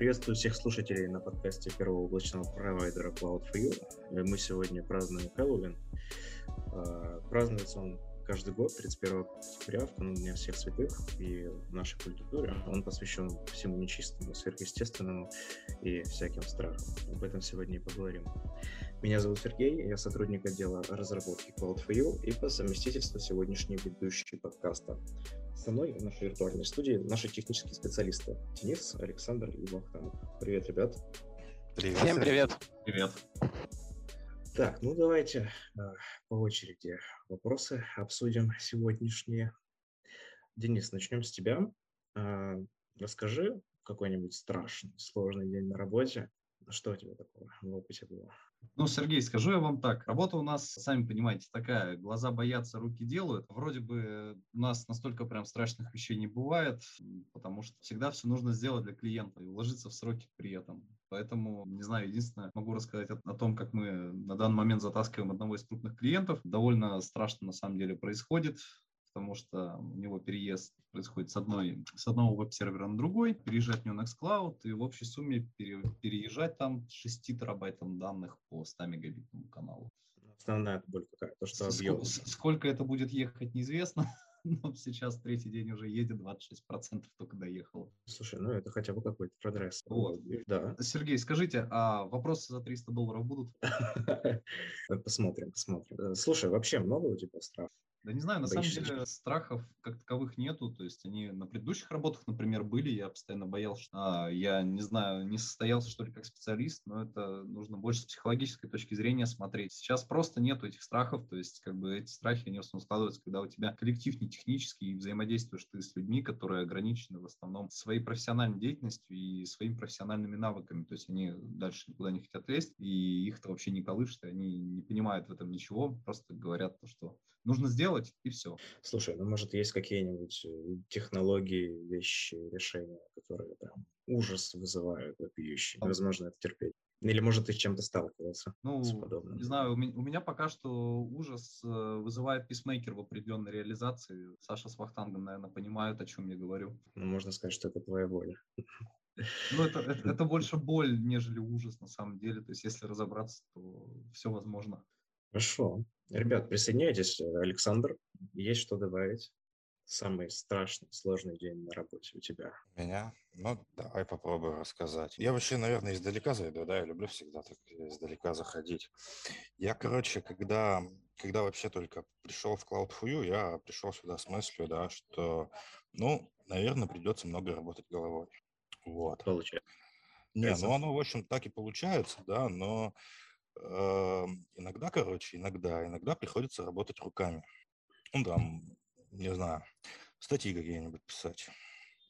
Приветствую всех слушателей на подкасте первого облачного провайдера Cloud4U. Мы сегодня празднуем Хэллоуин. А, празднуется он каждый год, 31 октября, в канун Дня всех святых, и в нашей культуре он посвящен всему нечистому, сверхъестественному и всяким страхам. Об этом сегодня и поговорим. Меня зовут Сергей, я сотрудник отдела разработки Cloud4U и по совместительству сегодняшний ведущий подкаста. Со мной в нашей виртуальной студии наши технические специалисты Денис, Александр и Вахтанг. Привет, ребят. Привет. Всем привет. Привет. Так, ну давайте э, по очереди вопросы обсудим сегодняшние. Денис, начнем с тебя. Э, расскажи какой-нибудь страшный, сложный день на работе. Что у тебя такого в опыте было? Ну, Сергей, скажу я вам так. Работа у нас, сами понимаете, такая. Глаза боятся, руки делают. Вроде бы у нас настолько прям страшных вещей не бывает, потому что всегда все нужно сделать для клиента и уложиться в сроки при этом. Поэтому, не знаю, единственное, могу рассказать о, том, как мы на данный момент затаскиваем одного из крупных клиентов. Довольно страшно на самом деле происходит потому что у него переезд происходит с, одной, с одного веб-сервера на другой, переезжать в него Nextcloud и в общей сумме пере, переезжать там 6 терабайтам данных по 100 мегабитному каналу. Основная боль какая? То, что объем. Сколько это будет ехать, неизвестно. Но сейчас третий день уже едет, 26% только доехало. Слушай, ну это хотя бы какой-то прогресс. Вот. Да. Сергей, скажите, а вопросы за 300 долларов будут? Посмотрим, посмотрим. Слушай, вообще много у тебя страхов? Да не знаю, на Боишься самом деле страхов как таковых нету. То есть они на предыдущих работах, например, были. Я постоянно боялся, что а, я не знаю, не состоялся что ли как специалист, но это нужно больше с психологической точки зрения смотреть. Сейчас просто нету этих страхов. То есть как бы эти страхи, они в основном складываются, когда у тебя коллектив не технический и взаимодействуешь ты с людьми, которые ограничены в основном своей профессиональной деятельностью и своими профессиональными навыками. То есть они дальше никуда не хотят лезть, и их это вообще не колышет, и они не понимают в этом ничего, просто говорят то, что нужно сделать, и все. Слушай, ну, может, есть какие-нибудь э, технологии, вещи, решения, которые прям ужас вызывают вопиющий. Возможно, это терпеть. Или, может, ты с чем-то сталкивался ну, с подобным? Не знаю, у меня, у меня пока что ужас э, вызывает писмейкер в определенной реализации. Саша с Вахтангом, наверное, понимают, о чем я говорю. Ну, можно сказать, что это твоя боль. Ну, это, это, это больше боль, нежели ужас, на самом деле. То есть, если разобраться, то все возможно. Хорошо. Ребят, присоединяйтесь. Александр, есть что добавить? Самый страшный, сложный день на работе у тебя? Меня? Ну, давай попробую рассказать. Я вообще, наверное, издалека зайду, да, я люблю всегда так издалека заходить. Я, короче, когда, когда вообще только пришел в Cloud4U, я пришел сюда с мыслью, да, что, ну, наверное, придется много работать головой. Вот. Получается. Не, ну оно, в общем, так и получается, да, но э, иногда, короче, иногда, иногда приходится работать руками. Ну, там, не знаю, статьи какие-нибудь писать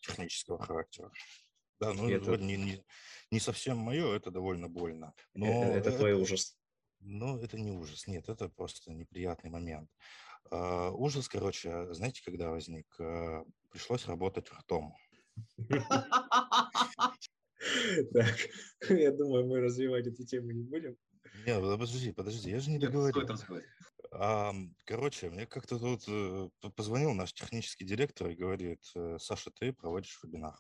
технического характера. Да, ну, это не, не, не совсем мое, это довольно больно. Но это, это твой ужас. Ну, это не ужас, нет, это просто неприятный момент. Uh, ужас, короче, знаете, когда возник? Uh, пришлось работать ртом. Так, я думаю, мы развивать эту тему не будем. Не, подожди, подожди, я же не договорил. А, короче, мне как-то тут э, позвонил наш технический директор и говорит, э, Саша, ты проводишь вебинар.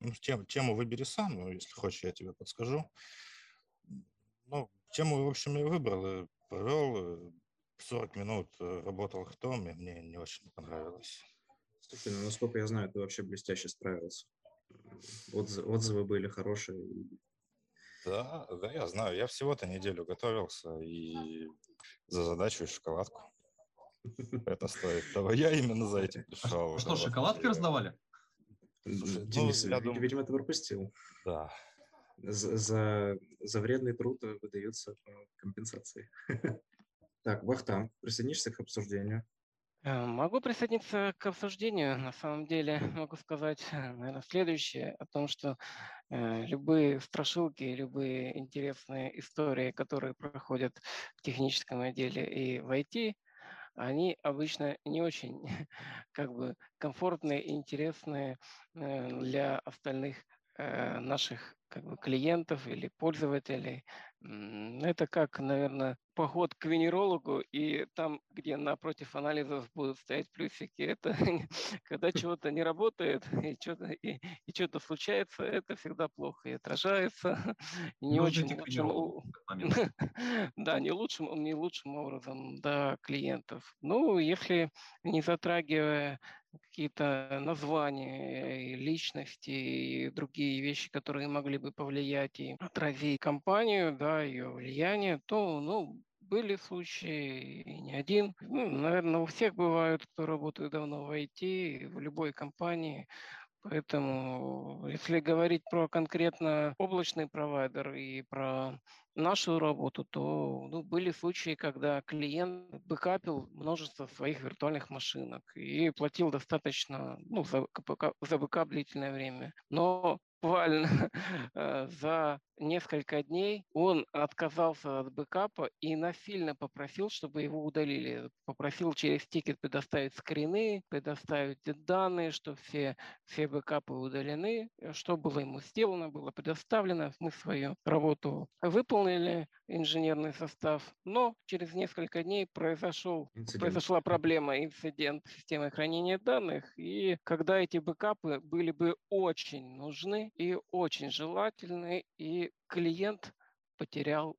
Ну, тем, тему выбери сам, ну, если хочешь, я тебе подскажу. Ну, тему, в общем, я выбрал, провел 40 минут, работал в том, и мне не очень понравилось. Слушай, ну, насколько я знаю, ты вообще блестяще справился. Отзывы, отзывы были хорошие. Да, да, я знаю. Я всего-то неделю готовился и за задачу и шоколадку. Это стоит того. Я именно за этим пришел. Что, шоколадки раздавали? Денис, думаю... видимо, ты пропустил. Да. За, за, вредный труд выдаются компенсации. Так, Вахтам, присоединишься к обсуждению? Э, могу присоединиться к обсуждению. На самом деле могу сказать, э, наверное, следующее о том, что э, любые страшилки, любые интересные истории, которые проходят в техническом отделе и в IT, они обычно не очень как бы комфортные и интересные для остальных наших как бы, клиентов или пользователей. Это как, наверное, поход к венерологу, и там, где напротив анализов будут стоять плюсики, это когда чего-то не работает и что-то и, и что-то случается, это всегда плохо и отражается не очень лучшим, да, не лучшим, не лучшим образом до клиентов. Ну, если не затрагивая какие-то названия, личности и другие вещи, которые могли бы повлиять и отразить компанию, да, ее влияние, то, ну, были случаи, и не один. Ну, наверное, у всех бывают, кто работает давно в IT, в любой компании. Поэтому, если говорить про конкретно облачный провайдер и про нашу работу, то ну, были случаи, когда клиент бэкапил множество своих виртуальных машинок и платил достаточно ну, за, за бэкап длительное время. Но буквально э, за несколько дней он отказался от бэкапа и насильно попросил, чтобы его удалили. Попросил через тикет предоставить скрины, предоставить данные, что все, все бэкапы удалены. Что было ему сделано, было предоставлено. Мы свою работу выполнили, инженерный состав, но через несколько дней произошел, произошла проблема, инцидент системы хранения данных, и когда эти бэкапы были бы очень нужны и очень желательны, и клиент потерял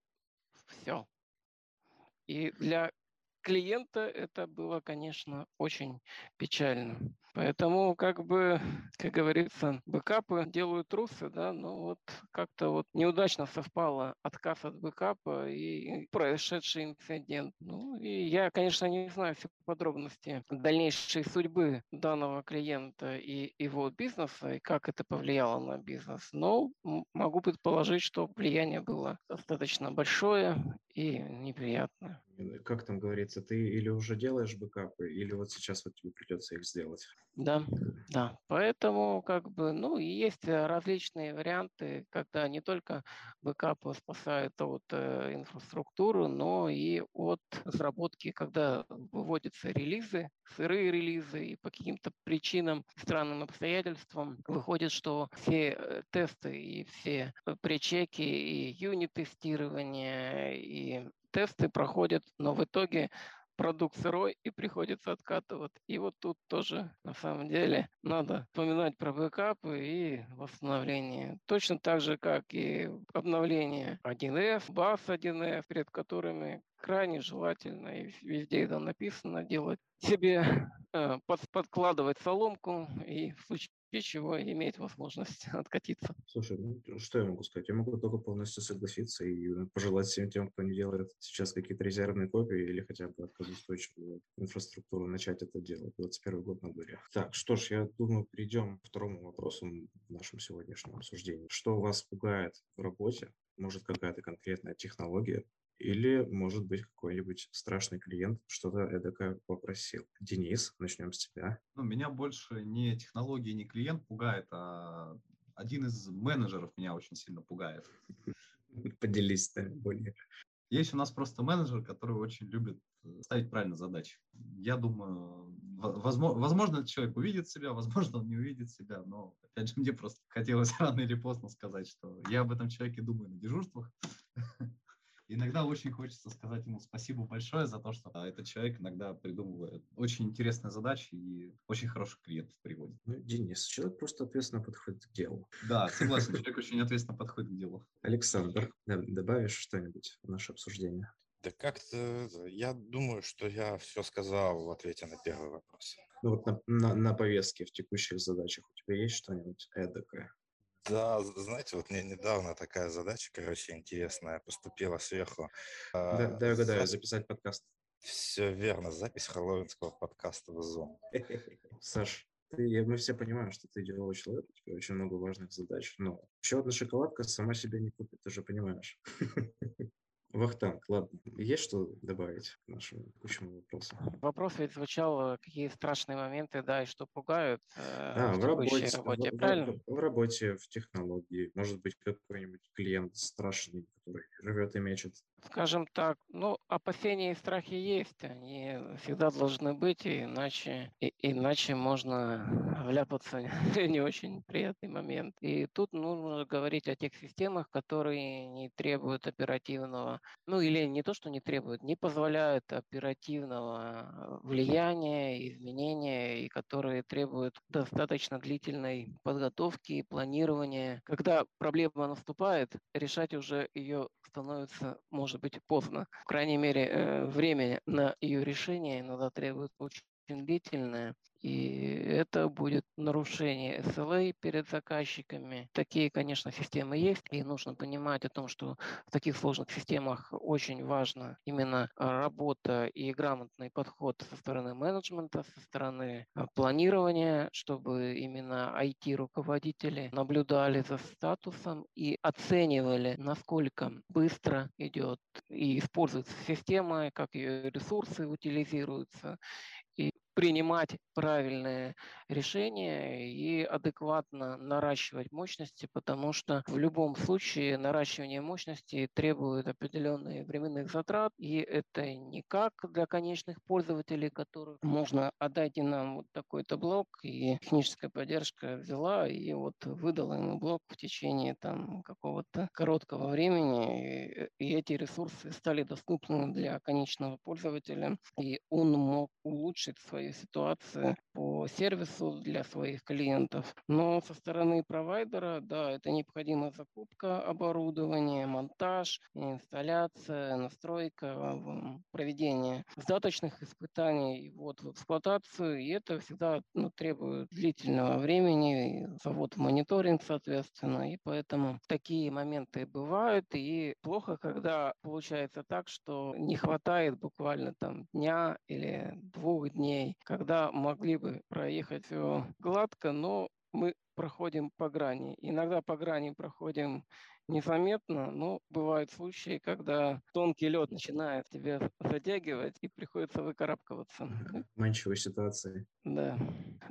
все. И для клиента это было, конечно, очень печально. Поэтому, как бы, как говорится, бэкапы делают трусы, да, но вот как-то вот неудачно совпало отказ от бэкапа и происшедший инцидент. Ну, и я, конечно, не знаю все подробности дальнейшей судьбы данного клиента и его бизнеса, и как это повлияло на бизнес, но могу предположить, что влияние было достаточно большое и неприятное. Как там говорится, ты или уже делаешь бэкапы, или вот сейчас вот тебе придется их сделать? Да, да. Поэтому как бы, ну, и есть э, различные варианты, когда не только бэкапы спасают от э, инфраструктуры, но и от разработки, когда выводятся релизы, сырые релизы, и по каким-то причинам, странным обстоятельствам выходит, что все э, тесты и все э, пречеки, и юнит-тестирование, и тесты проходят, но в итоге продукт сырой и приходится откатывать. И вот тут тоже на самом деле надо вспоминать про бэкапы и восстановление. Точно так же, как и обновление 1С, BAS 1F, перед которыми крайне желательно, и везде это написано, делать себе, э, под, подкладывать соломку и в случае чего иметь возможность откатиться. Слушай, ну что я могу сказать? Я могу только полностью согласиться и э, пожелать всем тем, кто не делает сейчас какие-то резервные копии или хотя бы отказоустойчивую инфраструктуру, начать это делать. 21 год на дворе. Так, что ж, я думаю, перейдем к второму вопросу в нашем сегодняшнем обсуждении. Что вас пугает в работе? Может, какая-то конкретная технология, или, может быть, какой-нибудь страшный клиент что-то эдакое попросил. Денис, начнем с тебя. Ну, меня больше не технологии, не клиент пугает, а один из менеджеров меня очень сильно пугает. Поделись да, более. Есть у нас просто менеджер, который очень любит э, ставить правильно задачи. Я думаю, возможно, возможно, человек увидит себя, возможно, он не увидит себя, но, опять же, мне просто хотелось рано или поздно сказать, что я об этом человеке думаю на дежурствах. Иногда очень хочется сказать ему спасибо большое за то, что этот человек иногда придумывает очень интересные задачи и очень хороших клиентов приводит. Ну, Денис, человек просто ответственно подходит к делу. Да, согласен, человек очень ответственно подходит к делу. Александр, добавишь что-нибудь в наше обсуждение? Да как-то я думаю, что я все сказал в ответе на первый вопрос. Ну вот на, на, на повестке в текущих задачах у тебя есть что-нибудь эдакое? Да, знаете, вот мне недавно такая задача, короче, интересная, поступила сверху. Да, да я угадаю, записать подкаст. Все верно, запись хэллоуинского подкаста в Zoom. Саш, ты, мы все понимаем, что ты деловой человек, у тебя очень много важных задач, но еще одна шоколадка сама себя не купит, ты же понимаешь. Вахтанг, ладно. Есть что добавить к нашему текущему вопросу? Вопрос ведь звучал, какие страшные моменты, да, и что пугают э, а, в, в работе, работе в, правильно? В, в работе, в технологии. Может быть, какой-нибудь клиент страшный, который живет и мечет. Скажем так, ну, опасения и страхи есть, они всегда должны быть, иначе, и, иначе можно вляпаться в не очень приятный момент. И тут нужно говорить о тех системах, которые не требуют оперативного, ну или не то, что не требуют, не позволяют оперативного влияния, изменения, которые требуют достаточно длительной подготовки и планирования. Когда проблема наступает, решать уже ее становится, может быть, поздно. По крайней мере, э, время на ее решение иногда требует очень длительное, и это будет нарушение SLA перед заказчиками. Такие, конечно, системы есть, и нужно понимать о том, что в таких сложных системах очень важна именно работа и грамотный подход со стороны менеджмента, со стороны а, планирования, чтобы именно IT-руководители наблюдали за статусом и оценивали, насколько быстро идет и используется система, как ее ресурсы утилизируются, принимать правильные решения и адекватно наращивать мощности, потому что в любом случае наращивание мощности требует определенных временных затрат, и это не как для конечных пользователей, которых можно отдайте нам вот такой-то блок, и техническая поддержка взяла и вот выдала ему блок в течение там какого-то короткого времени, и, и эти ресурсы стали доступны для конечного пользователя, и он мог улучшить свои своей ситуации по сервису для своих клиентов. Но со стороны провайдера, да, это необходима закупка оборудования, монтаж, инсталляция, настройка, проведение сдаточных испытаний, вот в эксплуатацию, и это всегда ну, требует длительного времени, завод мониторинг, соответственно, и поэтому такие моменты бывают, и плохо, когда получается так, что не хватает буквально там дня или двух дней когда могли бы проехать все гладко, но мы проходим по грани. Иногда по грани проходим незаметно, но бывают случаи, когда тонкий лед начинает тебя затягивать и приходится выкарабкиваться. Манчевые ситуации. Да.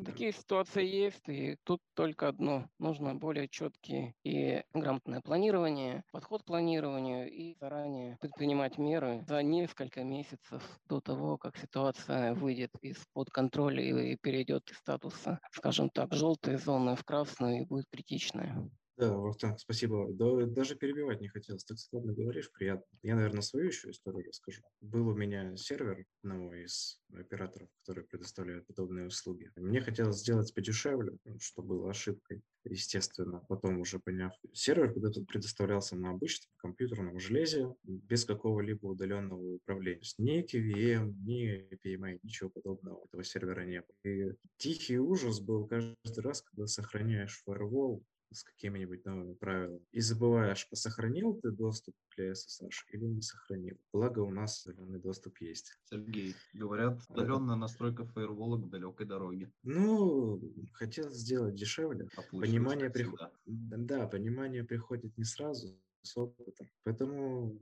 Такие ситуации есть, и тут только одно. Нужно более четкие и грамотное планирование, подход к планированию и заранее предпринимать меры за несколько месяцев до того, как ситуация выйдет из-под контроля и перейдет из статуса, скажем так, желтой зоны в красную и будет критичная. Да, вот так, спасибо. Да, даже перебивать не хотелось. Ты складно говоришь, приятно. Я, наверное, свою еще историю расскажу. Был у меня сервер одного из операторов, которые предоставляют подобные услуги. Мне хотелось сделать подешевле, что было ошибкой, естественно. Потом уже поняв, сервер предоставлялся на обычном компьютерном железе без какого-либо удаленного управления. Ни KVM, ни PMI, ничего подобного этого сервера не было. И тихий ужас был каждый раз, когда сохраняешь firewall с какими-нибудь новыми правилами. И забываешь, сохранил ты доступ для SSH или не сохранил. Благо у нас удаленный доступ есть. Сергей, говорят, удаленная настройка фаервола к далекой дороге. Ну, хотел сделать дешевле. А понимание приходит. Да, понимание приходит не сразу, с опытом. Поэтому,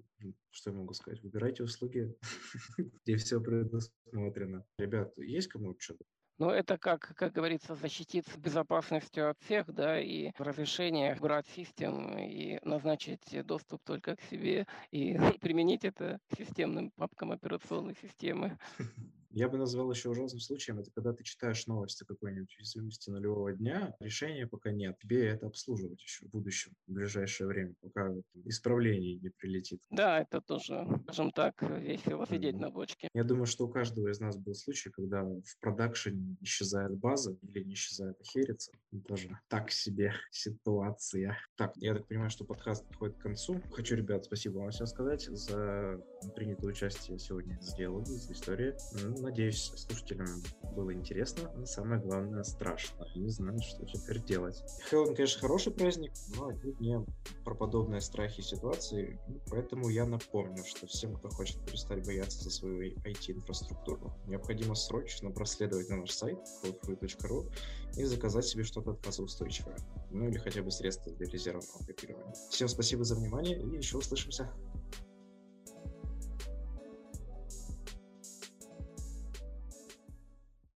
что я могу сказать, выбирайте услуги, где все предусмотрено. Ребят, есть кому что-то но это как, как говорится, защититься безопасностью от всех, да, и в разрешениях брать систем и назначить доступ только к себе и применить это к системным папкам операционной системы. Я бы назвал еще ужасным случаем, это когда ты читаешь новости какой-нибудь уязвимости нулевого дня, решения пока нет. Тебе это обслуживать еще в будущем, в ближайшее время, пока исправление не прилетит. Да, это тоже, скажем так, весело сидеть mm-hmm. на бочке. Я думаю, что у каждого из нас был случай, когда в продакшене исчезает база или не исчезает ахерица. Тоже так себе ситуация. Так, я так понимаю, что подкаст подходит к концу. Хочу, ребят, спасибо вам всем сказать за принятое участие сегодня в диалоге, за историю. Надеюсь, слушателям было интересно, а самое главное, страшно. Они знают, что теперь делать. Хэллоуин, конечно, хороший праздник, но не про подобные страхи и ситуации, поэтому я напомню, что всем, кто хочет перестать бояться за свою IT-инфраструктуру, необходимо срочно проследовать на наш сайт codefree.ru и заказать себе что-то отказоустойчивое, ну или хотя бы средства для резервного копирования. Всем спасибо за внимание и еще услышимся.